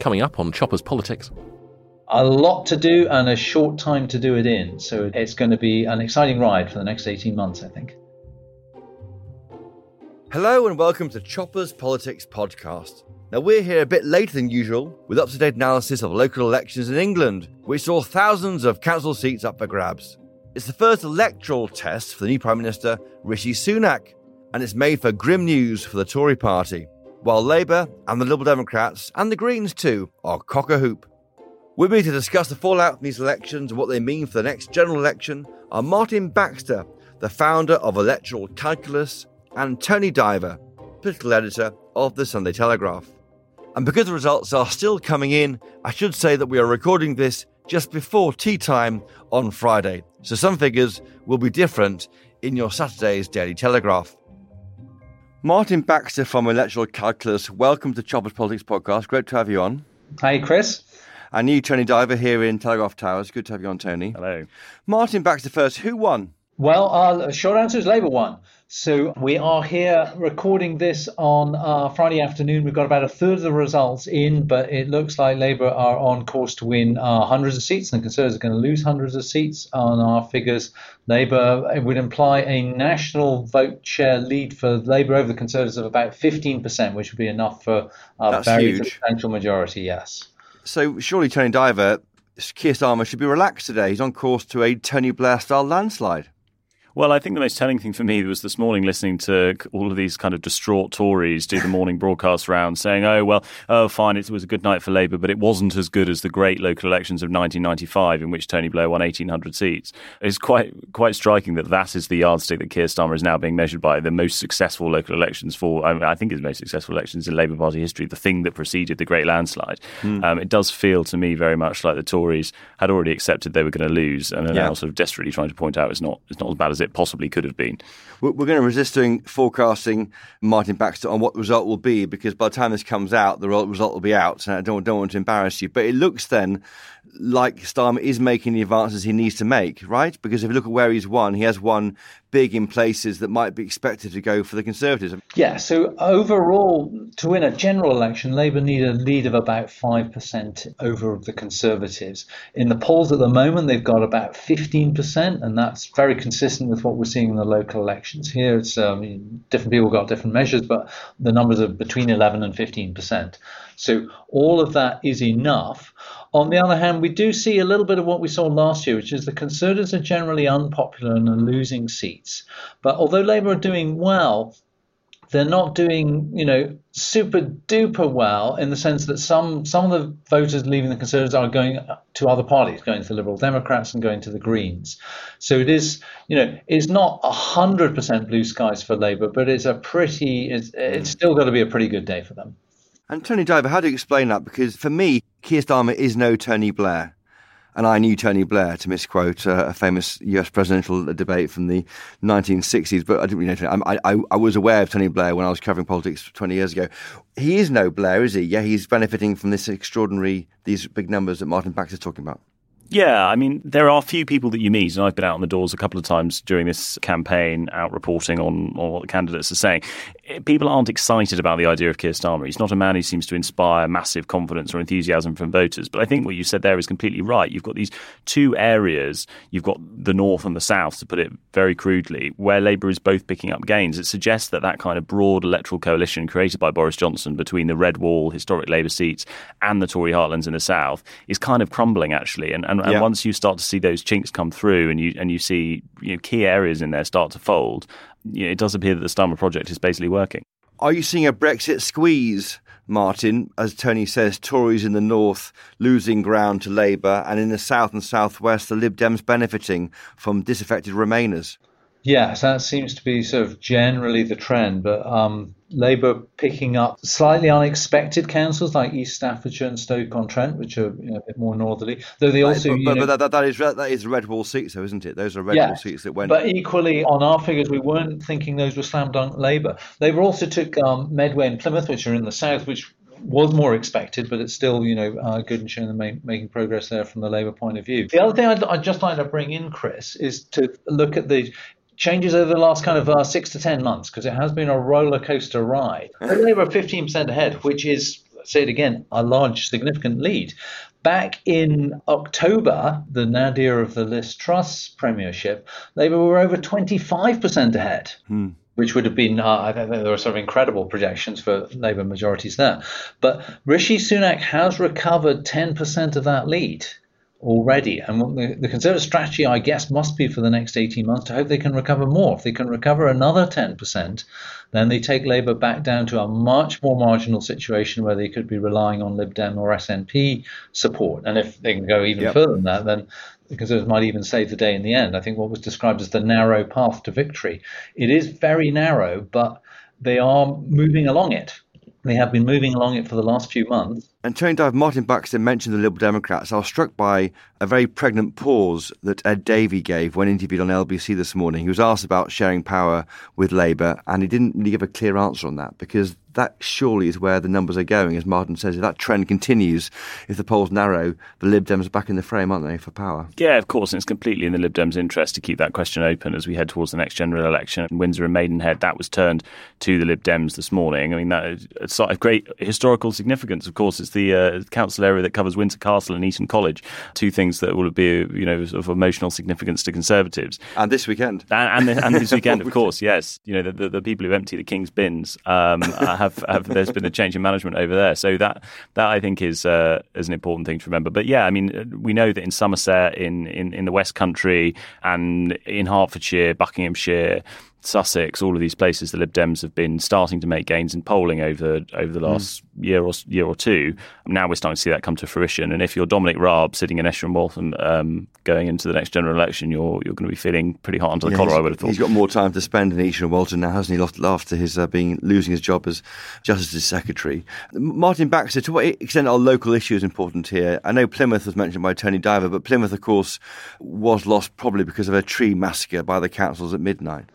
Coming up on Choppers Politics. A lot to do and a short time to do it in. So it's going to be an exciting ride for the next 18 months, I think. Hello and welcome to Choppers Politics Podcast. Now, we're here a bit later than usual with up to date analysis of local elections in England, which saw thousands of council seats up for grabs. It's the first electoral test for the new Prime Minister, Rishi Sunak, and it's made for grim news for the Tory party, while Labour and the Liberal Democrats, and the Greens too, are cock a hoop. With me to discuss the fallout from these elections and what they mean for the next general election are Martin Baxter, the founder of Electoral Calculus, and Tony Diver, political editor of the Sunday Telegraph. And because the results are still coming in, I should say that we are recording this just before tea time on Friday. So some figures will be different in your Saturday's Daily Telegraph. Martin Baxter from Electoral Calculus, welcome to Choppers Politics Podcast. Great to have you on. Hi, Chris. And you, Tony Diver, here in Telegraph Towers. Good to have you on, Tony. Hello. Martin Baxter first. Who won? Well, our short answer is Labour won. So we are here recording this on uh, Friday afternoon. We've got about a third of the results in, but it looks like Labour are on course to win uh, hundreds of seats, and the Conservatives are going to lose hundreds of seats on our figures. Labour it would imply a national vote share lead for Labour over the Conservatives of about 15%, which would be enough for a very huge. substantial majority. Yes. So surely Tony Diver, Keir Starmer should be relaxed today. He's on course to a Tony Blair style landslide. Well, I think the most telling thing for me was this morning listening to all of these kind of distraught Tories do the morning broadcast round saying, oh, well, oh, fine, it was a good night for Labour, but it wasn't as good as the great local elections of 1995 in which Tony Blair won 1,800 seats. It's quite quite striking that that is the yardstick that Keir Starmer is now being measured by, the most successful local elections for, I, mean, I think it's the most successful elections in Labour Party history, the thing that preceded the great landslide. Um, it does feel to me very much like the Tories had already accepted they were going to lose and are Yeah. now sort of desperately trying to point out it's not, it's not as bad as it possibly could have been. We're going to resist doing forecasting Martin Baxter on what the result will be because by the time this comes out, the result result will be out. And I don't, don't want to embarrass you. But it looks then like Starmer is making the advances he needs to make, right? Because if you look at where he's won, he has won big in places that might be expected to go for the Conservatives. Yeah, so overall, to win a general election, Labour need a lead of about 5% over the Conservatives. In the polls at the moment, they've got about 15%, and that's very consistent with what we're seeing in the local elections. Here, it's um, different people got different measures, but the numbers are between 11 and 15%. So all of that is enough. On the other hand, we do see a little bit of what we saw last year, which is the Conservatives are generally unpopular and are losing seats. But although Labour are doing well, they're not doing, you know, super duper well in the sense that some some of the voters leaving the Conservatives are going to other parties, going to the Liberal Democrats and going to the Greens. So it is, you know, it's not hundred percent blue skies for Labour, but it's a pretty, it's, it's still got to be a pretty good day for them. And Tony Diver, how do you explain that? Because for me, Keir Starmer is no Tony Blair. And I knew Tony Blair, to misquote uh, a famous US presidential debate from the 1960s, but I didn't really know. I, I, I was aware of Tony Blair when I was covering politics 20 years ago. He is no Blair, is he? Yeah, he's benefiting from this extraordinary, these big numbers that Martin Baxter's talking about. Yeah, I mean, there are few people that you meet, and I've been out on the doors a couple of times during this campaign, out reporting on, on what the candidates are saying. People aren't excited about the idea of Keir Starmer. He's not a man who seems to inspire massive confidence or enthusiasm from voters. But I think what you said there is completely right. You've got these two areas. You've got the north and the south, to put it very crudely, where Labour is both picking up gains. It suggests that that kind of broad electoral coalition created by Boris Johnson between the red wall, historic Labour seats, and the Tory heartlands in the south is kind of crumbling actually. And and, and yeah. once you start to see those chinks come through, and you and you see you know, key areas in there start to fold, you know, it does appear that the Starmer project is basically working. Are you seeing a Brexit squeeze, Martin? As Tony says, Tories in the north losing ground to Labour, and in the south and southwest, the Lib Dems benefiting from disaffected Remainers. Yes, that seems to be sort of generally the trend, but um, Labour picking up slightly unexpected councils like East Staffordshire and Stoke-on-Trent, which are you know, a bit more northerly. Though they also, but, but, know, but that, that is that is red wall seats, though, isn't it? Those are red yeah, wall seats that went. But equally, on our figures, we weren't thinking those were slam dunk Labour. Labour also took um, Medway and Plymouth, which are in the south, which was more expected, but it's still, you know, uh, good and showing them making progress there from the Labour point of view. The other thing I'd, I'd, just like to bring in, Chris, is to look at the changes over the last kind of uh, six to 10 months because it has been a roller coaster ride. They were 15% ahead, which is, say it again, a large, significant lead. Back in October, the nadir of the Liz Truss premiership, Labour were over 25% ahead. Hmm which would have been, uh, I think there were sort of incredible projections for Labour majorities there. But Rishi Sunak has recovered 10% of that lead already. And the, the Conservative strategy, I guess, must be for the next 18 months to hope they can recover more. If they can recover another 10%, then they take Labour back down to a much more marginal situation where they could be relying on Lib Dem or SNP support. And if they can go even yep. further than that, then the Conservatives might even save the day in the end. I think what was described as the narrow path to victory. It is very narrow, but they are moving along it. They have been moving along it for the last few months. And Tony Dive, Martin Baxter mentioned the Liberal Democrats. I was struck by a very pregnant pause that Ed Davey gave when interviewed on LBC this morning. He was asked about sharing power with Labour, and he didn't really give a clear answer on that because that surely is where the numbers are going, as Martin says. If that trend continues, if the polls narrow, the Lib Dems are back in the frame, aren't they, for power? Yeah, of course. And it's completely in the Lib Dems' interest to keep that question open as we head towards the next general election. In Windsor and Maidenhead, that was turned to the Lib Dems this morning. I mean, that is of great historical significance, of course. It's the uh, council area that covers Windsor Castle and Eton College, two things that will be, you know, of emotional significance to Conservatives. And this weekend. And, and, and this weekend, of course, yes. You know, the, the, the, people who empty the King's bins um, have have, have there's been a change in management over there. So that that I think is uh, is an important thing to remember. But yeah, I mean, we know that in Somerset, in in, in the West Country, and in Hertfordshire, Buckinghamshire. Sussex, all of these places, the Lib Dems have been starting to make gains in polling over over the last mm. year or year or two. Now we're starting to see that come to fruition. And if you're Dominic Raab sitting in Esher and Walton um, going into the next general election, you're you're going to be feeling pretty hot under the yeah, collar. I would have thought he's got more time to spend in Esher and Walton now, hasn't he? After his uh, being losing his job as Justice Secretary, Martin Baxter. To what extent are local issues important here? I know Plymouth was mentioned by Tony Diver, but Plymouth, of course, was lost probably because of a tree massacre by the councils at midnight.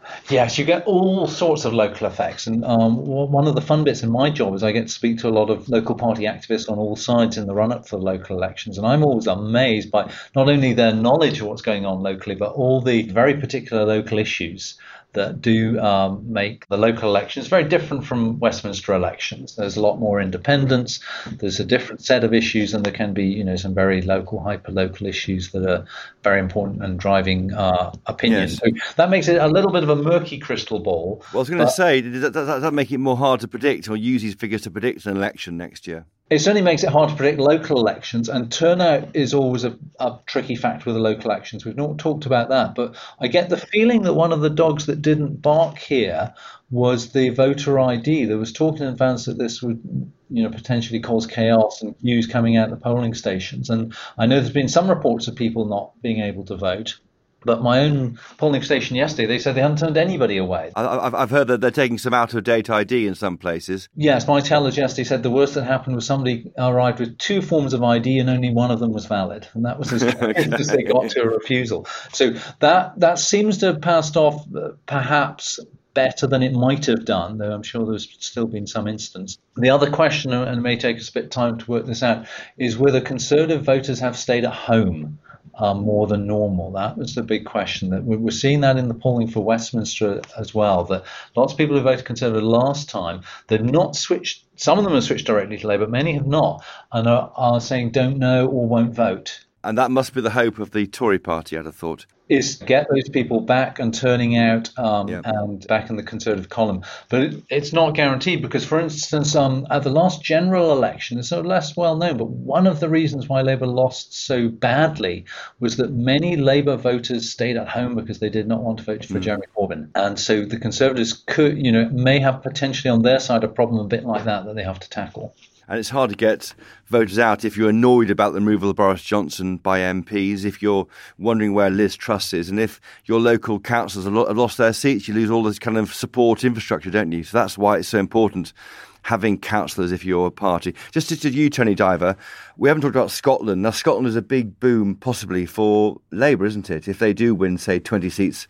Yes, you get all sorts of local effects. And um, one of the fun bits in my job is I get to speak to a lot of local party activists on all sides in the run up for the local elections. And I'm always amazed by not only their knowledge of what's going on locally, but all the very particular local issues that do um, make the local elections very different from Westminster elections. There's a lot more independence. There's a different set of issues, and there can be, you know, some very local, hyper-local issues that are very important and driving uh, opinion. Yes. So that makes it a little bit of a murky crystal ball. Well, I was going to say, does that, does that make it more hard to predict, or use these figures to predict an election next year? It certainly makes it hard to predict local elections, and turnout is always a, a, tricky factor with the local elections. We've not talked about that, but I get the feeling that one of the dogs that didn't bark here was the voter ID. There was talk in advance that this would, you know, potentially cause chaos and news coming out of the polling stations. And I know there's been some reports of people not being able to vote. But my own polling station yesterday, they said they hadn't turned anybody away. I've heard that they're taking some out of date ID in some places. Yes, my tellers yesterday said the worst that happened was somebody arrived with two forms of ID and only one of them was valid. And that was as close as they got to a refusal. So that, that seems to have passed off uh, perhaps better than it might have done, though I'm sure there's still been some instance. The other question, and it may take us a bit of time to work this out, is whether Conservative voters have stayed at home uh, more than normal? That was the big question. That we're seeing that in the polling for Westminster as well. That lots of people who voted Conservative last time, they've not switched. Some of them have switched directly to Labour, many have not, and are, are saying don't know or won't vote. And that must be the hope of the Tory party, I'd have thought is get those people back and turning out um, yeah. and back in the Conservative column. But it, it's not guaranteed because, for instance, um, at the last general election, it's sort of less well known, but one of the reasons why Labour lost so badly was that many Labour voters stayed at home because they did not want to vote for mm. Jeremy Corbyn. And so the Conservatives could, you know, may have potentially on their side a problem a bit like that that they have to tackle. And it's hard to get voters out if you're annoyed about the removal of Boris Johnson by MPs, if you're wondering where Liz Truss is, and if your local councils have lost their seats, you lose all this kind of support infrastructure, don't you? So that's why it's so important having councillors if you're a party. Just to you, Tony Diver, we haven't talked about Scotland. Now, Scotland is a big boom possibly for Labour, isn't it? If they do win, say, 20 seats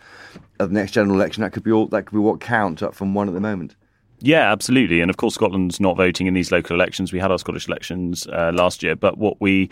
of the next general election, that could be all. That could be what counts up from one at the moment. Yeah, absolutely. And of course, Scotland's not voting in these local elections. We had our Scottish elections uh, last year, but what we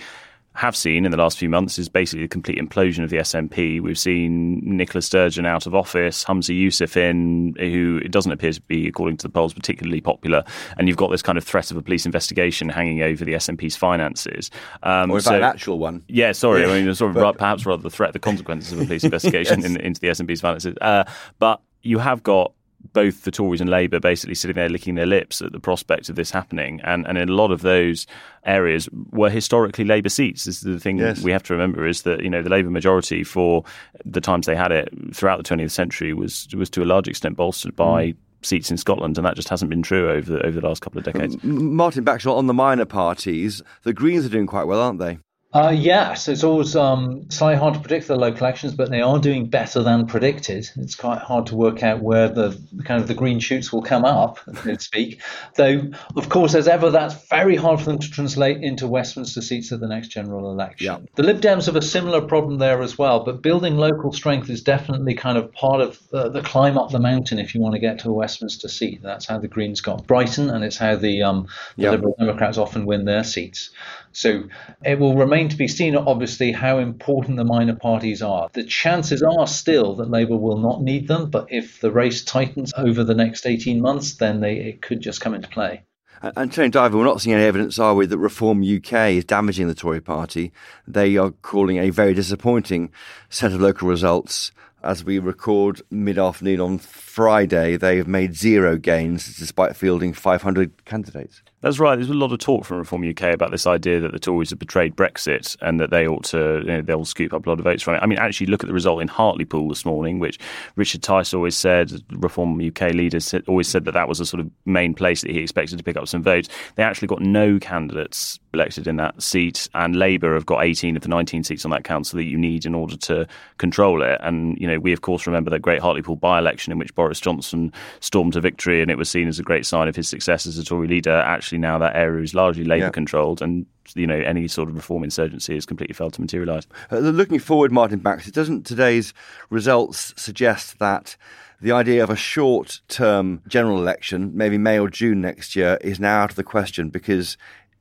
have seen in the last few months is basically a complete implosion of the SNP. We've seen Nicola Sturgeon out of office, Humza Yousaf in, who it doesn't appear to be, according to the polls, particularly popular. And you've got this kind of threat of a police investigation hanging over the SNP's finances. Um, or so, an actual one. Yeah, sorry. I mean, sort of but, perhaps rather the threat, the consequences of a police investigation yes. in, into the SNP's finances. Uh, but you have got both the Tories and Labour basically sitting there licking their lips at the prospect of this happening. And, and in a lot of those areas were historically Labour seats. This is the thing yes. we have to remember is that, you know, the Labour majority for the times they had it throughout the 20th century was, was to a large extent bolstered by mm seats in Scotland, and that just hasn't been true over the, over the last couple of decades. Martin Baxter, on the minor parties, the Greens are doing quite well, aren't they? Uh, yes, it's always um, slightly hard to predict the local elections, but they are doing better than predicted. It's quite hard to work out where the kind of the green shoots will come up, so to speak. Though, of course, as ever, that's very hard for them to translate into Westminster seats at the next general election. Yeah. The Lib Dems have a similar problem there as well, but building local strength is definitely kind of part of the, the climb up the mountain if you want to get to a Westminster seat. That's how the Greens got Brighton, and it's how the, um, the yeah. Liberal Democrats often win their seats. So it will remain to be seen, obviously, how important the minor parties are. The chances are still that Labour will not need them, but if the race tightens over the next 18 months, then they, it could just come into play. And Tony Diver, we're not seeing any evidence, are we, that Reform UK is damaging the Tory party? They are calling a very disappointing set of local results. As we record mid afternoon on Friday, they have made zero gains despite fielding 500 candidates. That's right. There's a lot of talk from Reform UK about this idea that the Tories have betrayed Brexit and that they ought to, you know, they'll scoop up a lot of votes from it. I mean, actually, look at the result in Hartlepool this morning, which Richard Tice always said, Reform UK leaders always said that that was a sort of main place that he expected to pick up some votes. They actually got no candidates elected in that seat, and Labour have got 18 of the 19 seats on that council that you need in order to control it. And, you know, we, of course, remember that great Hartlepool by election in which Boris Johnson stormed to victory, and it was seen as a great sign of his success as a Tory leader. Actually, now that area is largely Labour yeah. controlled, and you know any sort of reform insurgency has completely failed to materialise. Uh, looking forward, Martin Baxter, doesn't today's results suggest that? The idea of a short term general election, maybe May or June next year, is now out of the question because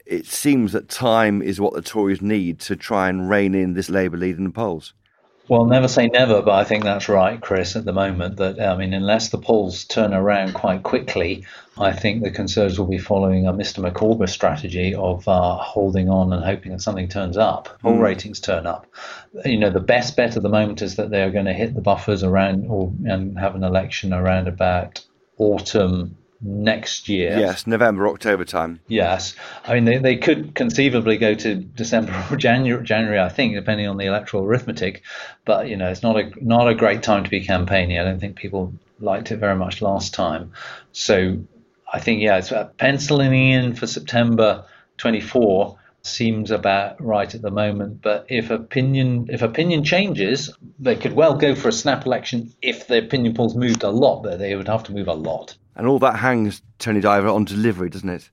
it seems that time is what the Tories need to try and rein in this Labour lead in the polls. Well, never say never, but I think that's right, Chris, at the moment. That, I mean, unless the polls turn around quite quickly, I think the Conservatives will be following a Mr. Micawber strategy of uh, holding on and hoping that something turns up, poll mm. ratings turn up. You know, the best bet at the moment is that they are going to hit the buffers around or and have an election around about autumn next year. Yes, November, October time. Yes. I mean, they, they could conceivably go to December or January, January, I think, depending on the electoral arithmetic. But, you know, it's not a, not a great time to be campaigning. I don't think people liked it very much last time. So I think, yeah, it's uh, penciling in for September 24 seems about right at the moment. But if opinion if opinion changes, they could well go for a snap election if the opinion polls moved a lot, but they would have to move a lot. And all that hangs, Tony Diver, on delivery, doesn't it?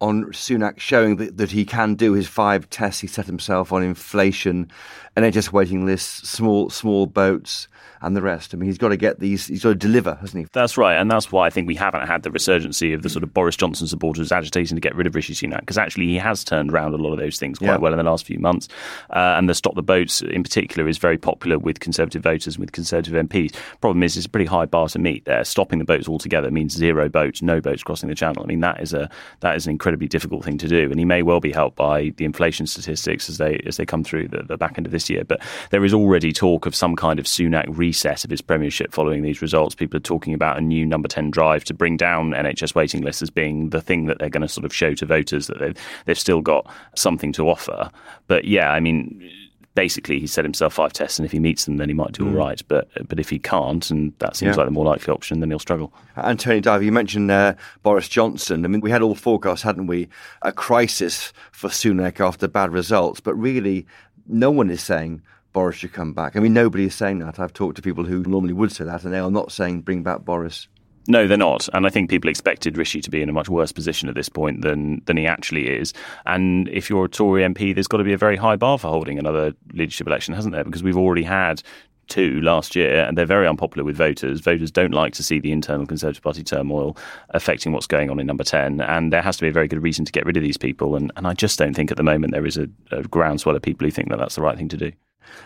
on Sunak showing that, that he can do his five tests he set himself on inflation, NHS waiting lists, small small boats, and the rest. I mean, he's got to get these, he's got to deliver, hasn't he? That's right. And that's why I think we haven't had the resurgency of the sort of Boris Johnson supporters agitating to get rid of Rishi Sunak, because actually he has turned around a lot of those things quite yeah. well in the last few months. Uh, and the Stop the Boats in particular is very popular with Conservative voters and with Conservative MPs. Problem is, it's a pretty high bar to meet there. Stopping the boats altogether means zero boats, no boats crossing the channel. I mean, that is a that is an incredibly difficult thing to do. And he may well be helped by the inflation statistics as they as they come through the, the back end of this year. But there is already talk of some kind of Sunak reset of his premiership following these results. People are talking about a new number 10 drive to bring down NHS waiting lists as being the thing that they're going to sort of show to voters that they've, they've still got something to offer. But yeah, I mean, basically he set himself five tests, and if he meets them, then he might do mm. all right. But but if he can't, and that seems yeah. like the more likely option, then he'll struggle. And Tony Diver, you mentioned uh, Boris Johnson. I mean, we had all forecasts, hadn't we? A crisis for Sunak after bad results, but really, no one is saying Boris should come back. I mean, nobody is saying that. I've talked to people who normally would say that, and they are not saying bring back Boris. No, they're not. And I think people expected Rishi to be in a much worse position at this point than than he actually is. And if you're a Tory MP, there's got to be a very high bar for holding another leadership election, hasn't there? Because we've already had two last year, and they're very unpopular with voters. Voters don't like to see the internal Conservative Party turmoil affecting what's going on in number 10, and there has to be a very good reason to get rid of these people. And, and I just don't think at the moment there is a, a groundswell of people who think that that's the right thing to do.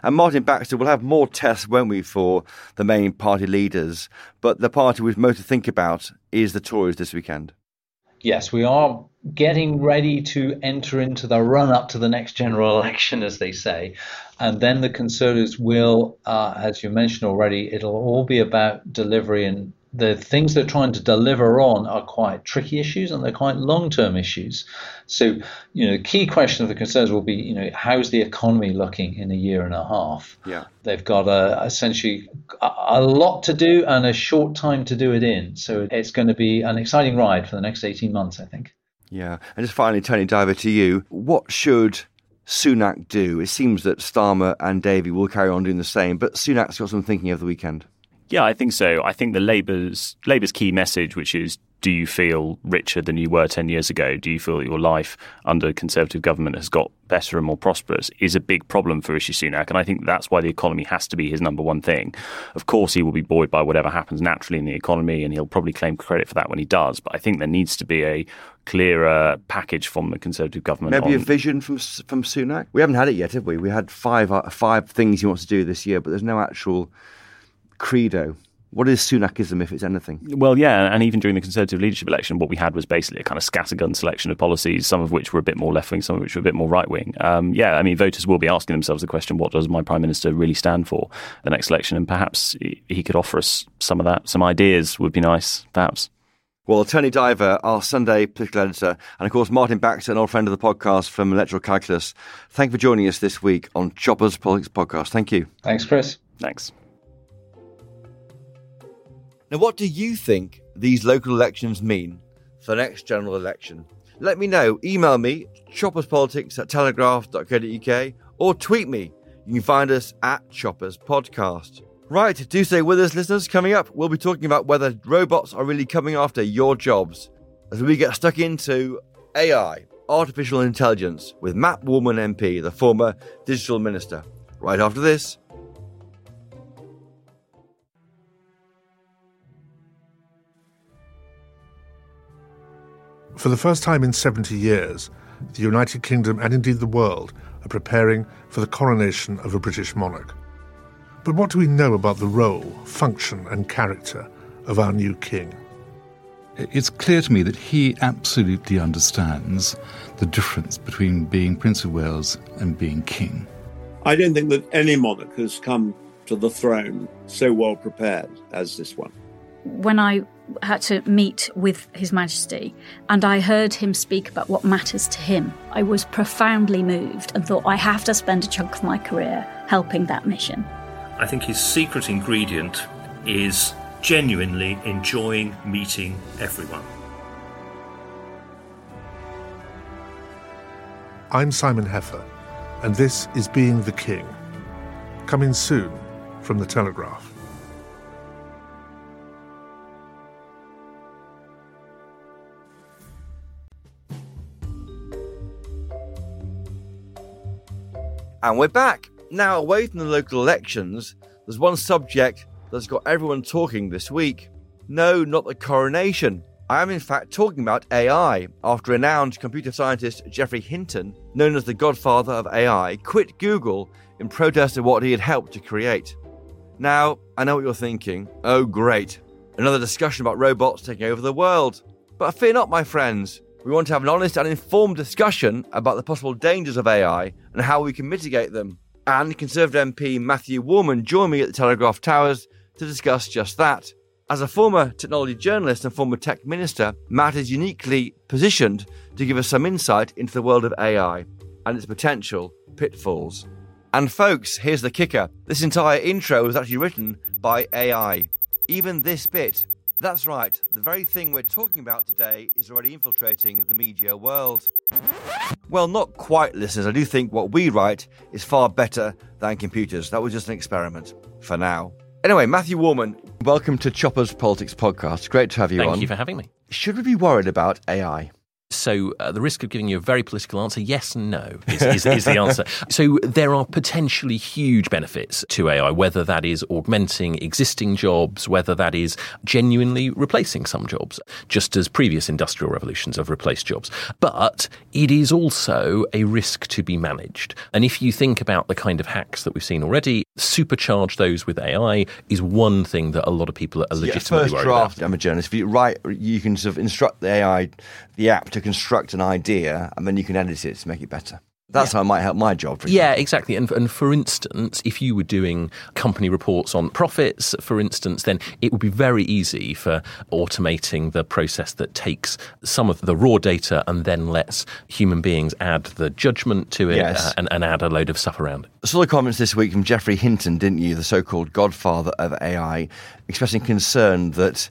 And Martin Baxter will have more tests, won't we, for the main party leaders? But the party we've most to think about is the Tories this weekend. Yes, we are getting ready to enter into the run up to the next general election, as they say. And then the Conservatives will, uh, as you mentioned already, it'll all be about delivery and the things they're trying to deliver on are quite tricky issues and they're quite long-term issues. So, you know, the key question of the concerns will be, you know, how's the economy looking in a year and a half? Yeah, they've got a, essentially a, lot to do and a short time to do it in. So it's going to be an exciting ride for the next eighteen months, I think. Yeah, and just finally, Tony Diver, to you, what should Sunak do? It seems that Starmer and Davey will carry on doing the same, but Sunak's got some thinking over the weekend. Yeah, I think so. I think the Labour's Labour's key message, which is do you feel richer than you were 10 years ago? Do you feel that your life under Conservative government has got better and more prosperous? Is a big problem for Rishi Sunak. And I think that's why the economy has to be his number one thing. Of course, he will be buoyed by whatever happens naturally in the economy, and he'll probably claim credit for that when he does. But I think there needs to be a clearer package from the Conservative government. Maybe on... a vision from from Sunak. We haven't had it yet, have we? We had five uh, five things he wants to do this year, but there's no actual credo. What is Sunakism, if it's anything? Well, yeah, and even during the Conservative leadership election, what we had was basically a kind of scattergun selection of policies, some of which were a bit more left wing, some of which were a bit more right wing. Um, yeah, I mean, voters will be asking themselves the question, what does my Prime Minister really stand for the next election? And perhaps he could offer us some of that. Some ideas would be nice, perhaps. Well, Tony Diver, our Sunday political editor, and of course Martin Baxter, an old friend of the podcast from Electoral Calculus. Thank you for joining us this week on Choppers Politics Podcast. Thank you. Thanks, Chris. Thanks. Now, what do you think these local elections mean for the next general election? Let me know. Email me, chopperspolitics at telegraph.co.uk, or tweet me. You can find us at Choppers Podcast. Right, do stay with us, listeners. Coming up, we'll be talking about whether robots are really coming after your jobs as we get stuck into AI, artificial intelligence, with Matt Warman MP, the former digital minister. Right after this. For the first time in 70 years, the United Kingdom and indeed the world are preparing for the coronation of a British monarch. But what do we know about the role, function, and character of our new king? It's clear to me that he absolutely understands the difference between being Prince of Wales and being king. I don't think that any monarch has come to the throne so well prepared as this one. When I had to meet with His Majesty, and I heard him speak about what matters to him. I was profoundly moved and thought, I have to spend a chunk of my career helping that mission. I think his secret ingredient is genuinely enjoying meeting everyone. I'm Simon Heffer, and this is Being the King. Coming soon from The Telegraph. And we're back. Now, away from the local elections, there's one subject that's got everyone talking this week. No, not the coronation. I am in fact talking about AI after renowned computer scientist Geoffrey Hinton, known as the godfather of AI, quit Google in protest of what he had helped to create. Now, I know what you're thinking. Oh, great. Another discussion about robots taking over the world. But fear not, my friends. We want to have an honest and informed discussion about the possible dangers of AI and how we can mitigate them. And Conservative MP Matthew Warman joined me at the Telegraph Towers to discuss just that. As a former technology journalist and former tech minister, Matt is uniquely positioned to give us some insight into the world of AI and its potential pitfalls. And folks, here's the kicker this entire intro was actually written by AI. Even this bit. That's right, the very thing we're talking about today is already infiltrating the media world. Well, not quite, listeners. I do think what we write is far better than computers. That was just an experiment for now. Anyway, Matthew Warman, welcome to Chopper's Politics Podcast. Great to have you Thank on. Thank you for having me. Should we be worried about AI? So, uh, the risk of giving you a very political answer, yes and no, is, is, is, the answer. So, there are potentially huge benefits to AI, whether that is augmenting existing jobs, whether that is genuinely replacing some jobs, just as previous industrial revolutions have replaced jobs. But it is also a risk to be managed. And if you think about the kind of hacks that we've seen already, supercharge those with AI is one thing that a lot of people are legitimately yeah, first worried draft, about. I'm a journalist. If you write, you can sort of instruct the AI, the app to construct an idea, and then you can edit it to make it better. That's yeah. how it might help my job. yeah, exactly. And, and for instance, if you were doing company reports on profits, for instance, then it would be very easy for automating the process that takes some of the raw data and then lets human beings add the judgment to it yes. uh, and, and, add a load of stuff around it. I saw the comments this week from Geoffrey Hinton, didn't you, the so called godfather of AI, expressing concern that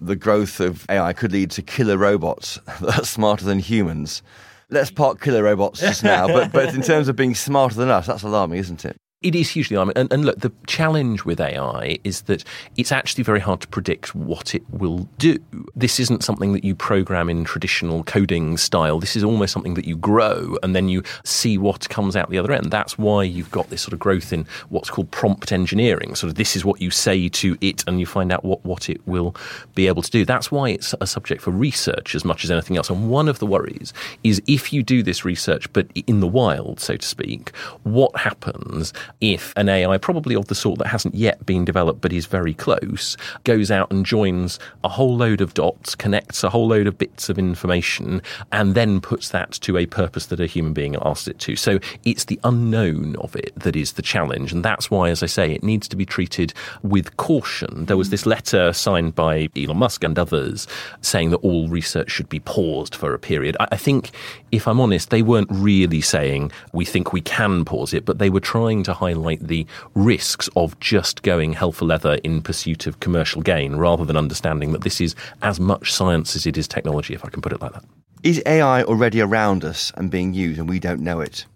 the growth of AI could lead to killer robots that are smarter than humans. Let's park killer robots just now, but, but in terms of being smarter than us, that's alarming, isn't it? It is hugely alarming. And, and, look, the challenge with AI is that it's actually very hard to predict what it will do. This isn't something that you program in traditional coding style. This is almost something that you grow and then you see what comes out the other end. That's why you've got this sort of growth in what's called prompt engineering. Sort of this is what you say to it and you find out what, what it will be able to do. That's why it's a subject for research as much as anything else. And one of the worries is if you do this research, but in the wild, so to speak, what happens if an AI, probably of the sort that hasn't yet been developed but is very close, goes out and joins a whole load of dots, connects a whole load of bits of information, and then puts that to a purpose that a human being asked it to. So it's the unknown of it that is the challenge. And that's why, as I say, it needs to be treated with caution. There was mm. this letter signed by Elon Musk and others saying that all research should be paused for a period. I think, if I'm honest, they weren't really saying we think we can pause it, but they were trying to highlight the risks of just going hell for leather in pursuit of commercial gain rather than understanding that this is as much science as it is technology, if I can put it like that. Is AI already around us and being used and we don't know it?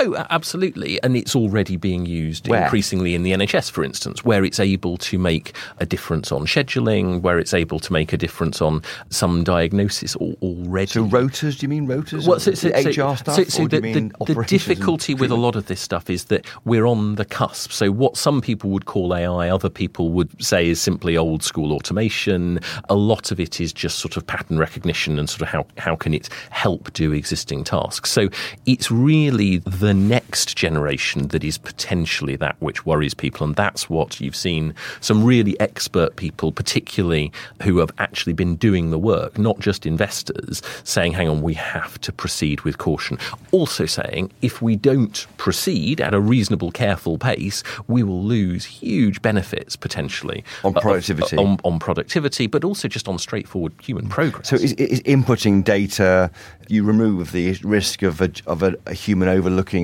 Oh, absolutely. And it's already being used where? increasingly in the NHS, for instance, where it's able to make a difference on scheduling, where it's able to make a difference on some diagnosis already. So, rotors, do you mean rotors? Well, so, so, HR so, stuff? So, so the, the, the difficulty with a lot of this stuff is that we're on the cusp. So, what some people would call AI, other people would say is simply old school automation. A lot of it is just sort of pattern recognition and sort of how, how can it help do existing tasks. So, it's really the next generation that is potentially that which worries people. And that's what you've seen some really expert people, particularly who have actually been doing the work, not just investors, saying, hang on, we have to proceed with caution. Also saying, if we don't proceed at a reasonable, careful pace, we will lose huge benefits potentially on productivity. Uh, on, on, productivity, but also just on straightforward human progress. So, is, is inputting data, you remove the risk of a, of a, a human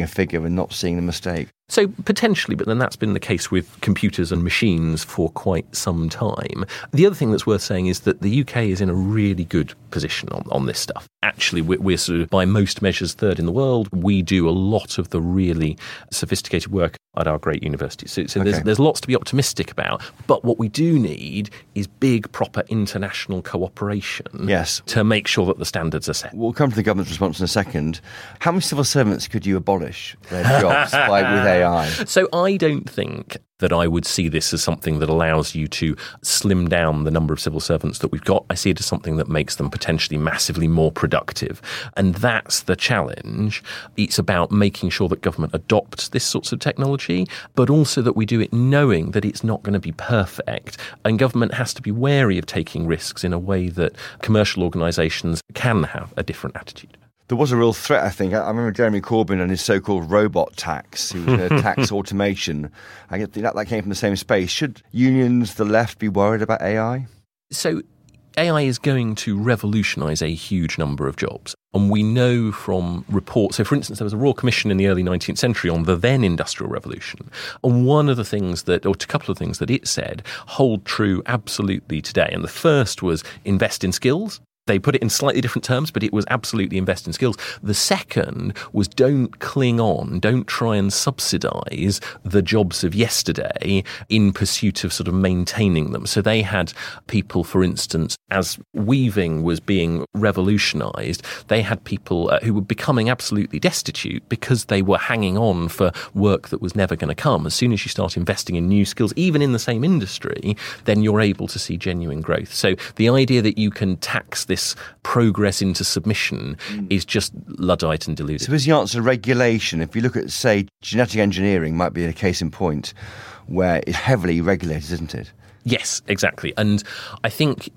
a figure and not seeing the mistake. So potentially, but then that's been the case with computers and machines for quite some time. The other thing that's worth saying is that the UK is in a really good position on, on this stuff. Actually, we're, we're sort of, by most measures, third in the world. We do a lot of the really sophisticated work at our great universities. So, so okay. there's, there's lots to be optimistic about. But what we do need is big, proper international cooperation yes. to make sure that the standards are set. We'll come to the government's response in a second. How many civil servants could you abolish their jobs by, with AI? So I don't think that I would see this as something that allows you to slim down the number of civil servants that we've got. I see it as something that makes them potentially massively more productive. And that's the challenge. It's about making sure that government adopts this sorts of technology, but also that we do it knowing that it's not going to be perfect. And government has to be wary of taking risks in a way that commercial organisations can have a different attitude there was a real threat, I think. I, remember Jeremy Corbyn and his so called robot tax. He was tax automation. I think that, that came from the same space. Should unions, the left, be worried about AI? So, AI is going to revolutionise a huge number of jobs. And we know from reports, so for instance, there was a Royal Commission in the early 19th century on the then Industrial Revolution. And one of the things that, or a couple of things that it said, hold true absolutely today. And the first was invest in skills. They put it in slightly different terms, but it was absolutely invest in skills. The second was don't cling on, don't try and subsidize the jobs of yesterday in pursuit of sort of maintaining them. So they had people, for instance, as weaving was being revolutionized, they had people uh, who were becoming absolutely destitute because they were hanging on for work that was never going to come. As soon as you start investing in new skills, even in the same industry, then you're able to see genuine growth. So the idea that you can tax this progress into submission mm. is just luddite and deluded. So, is the answer regulation? If you look at, say, genetic engineering, might be a case in point where it's heavily regulated, isn't it? Yes, exactly. And I think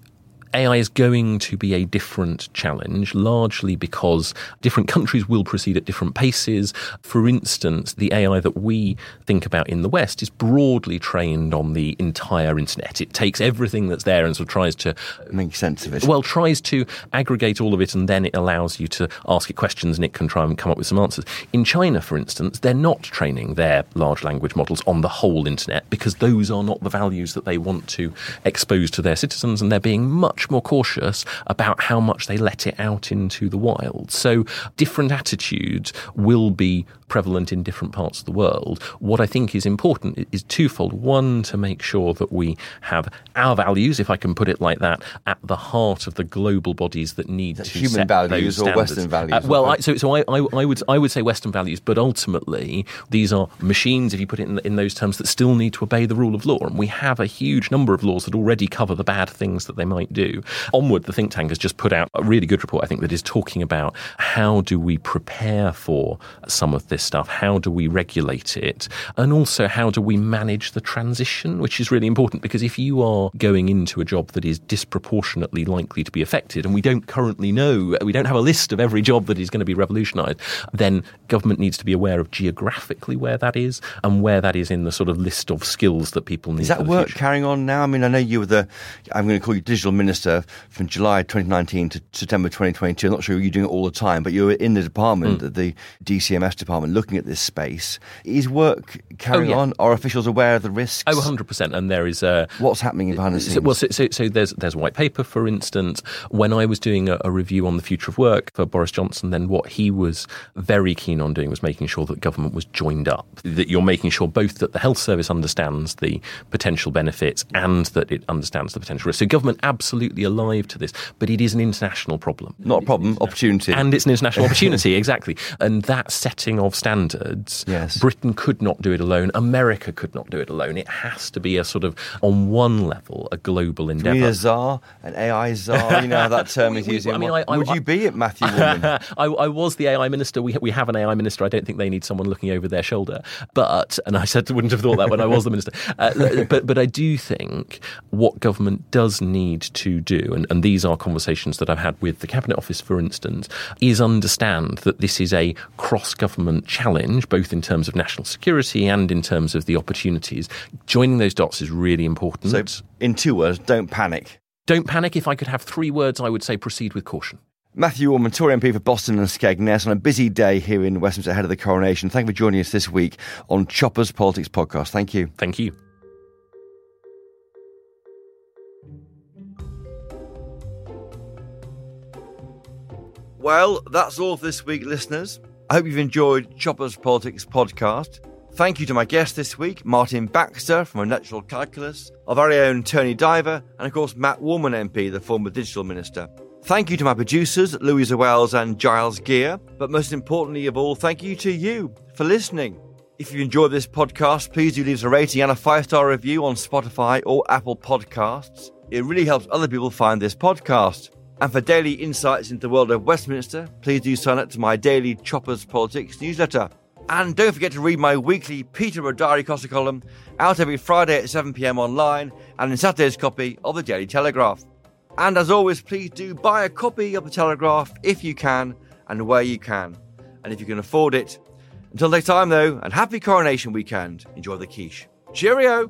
AI is going to be a different challenge, largely because different countries will proceed at different paces. For instance, the AI that we think about in the West is broadly trained on the entire internet. It takes everything that's there and sort of tries to make sense of it. Well, tries to aggregate all of it and then it allows you to ask it questions and it can try and come up with some answers. In China, for instance, they're not training their large language models on the whole internet because those are not the values that they want to expose to their citizens and they're being much more cautious about how much they let it out into the wild. So different attitudes will be prevalent in different parts of the world. What I think is important is twofold. One, to make sure that we have our values, if I can put it like that, at the heart of the global bodies that need to human set values those or Western values. Uh, well, I, so, so I, I, I, would I would say Western values, but ultimately these are machines, if you put it in, in those terms, that still need to obey the rule of law, and we have a huge number of laws that already cover the bad things that they might do. Onward, the think tank has just put out a really good report, I think, that is talking about how do we prepare for some of this stuff? How do we regulate it? And also, how do we manage the transition, which is really important because if you are going into a job that is disproportionately likely to be affected, and we don't currently know, we don't have a list of every job that is going to be revolutionised, then government needs to be aware of geographically where that is and where that is in the sort of list of skills that people need. Is that work future. carrying on now? I mean, I know you were the, I'm going to call you digital minister from July 2019 to September 2022. I'm not sure you're doing it all the time, but you were in the department, mm. the DCMS department, looking at this space. Is work carrying oh, yeah. on? Are officials aware of the risks? Oh, 100%. And there is. Uh, What's happening behind the scenes? So, well, so, so, so, there's, there's a white paper, for instance. When I was doing a, a review on the future of work for Boris Johnson, then what he was very keen on doing was making sure that government was joined up, that you're making sure both that the health service understands the potential benefits and that it understands the potential risks. So government absolutely alive to this, but it is an international problem. Not a problem, opportunity. And it's an international opportunity, exactly. And that setting of standards, yes. Britain could not do it alone. America could not do it alone. It has to be a sort of, on one level, a global endeavour. a czar, an AI czar, you know how that term is used. I mean, I, I, Would you be it, Matthew I, I, was the AI minister. We, we have an AI minister. I don't think they need someone looking over their shoulder. But, and I said, wouldn't have thought that when I was the minister. Uh, but, but I do think what government does need to do, and, and these are conversations that I've had with the Cabinet Office, for instance, is understand that this is a cross government challenge, both in terms of national security and in terms of the opportunities. Joining those dots is really important. So, in two words, don't panic. Don't panic. If I could have three words, I would say proceed with caution. Matthew Warman, Tory MP for Boston and Skegness, on a busy day here in Westminster ahead of the coronation. Thank you for joining us this week on Choppers Politics Podcast. Thank you. Thank you. Well, that's all for this week, listeners. I hope you've enjoyed Choppers Politics Podcast. Thank you to my guest this week, Martin Baxter from Electoral Calculus, our very own Tony Diver, and of course Matt Warman MP, the former Digital Minister. Thank you to my producers, Louisa Wells and Giles Gear. But most importantly of all, thank you to you for listening. If you enjoyed this podcast, please do leave us a rating and a five star review on Spotify or Apple Podcasts. It really helps other people find this podcast. And for daily insights into the world of Westminster, please do sign up to my daily Choppers Politics newsletter. And don't forget to read my weekly Peterborough Diary Costa column out every Friday at 7pm online and in Saturday's copy of the Daily Telegraph. And as always, please do buy a copy of the Telegraph if you can and where you can, and if you can afford it. Until next time, though, and happy coronation weekend. Enjoy the quiche. Cheerio!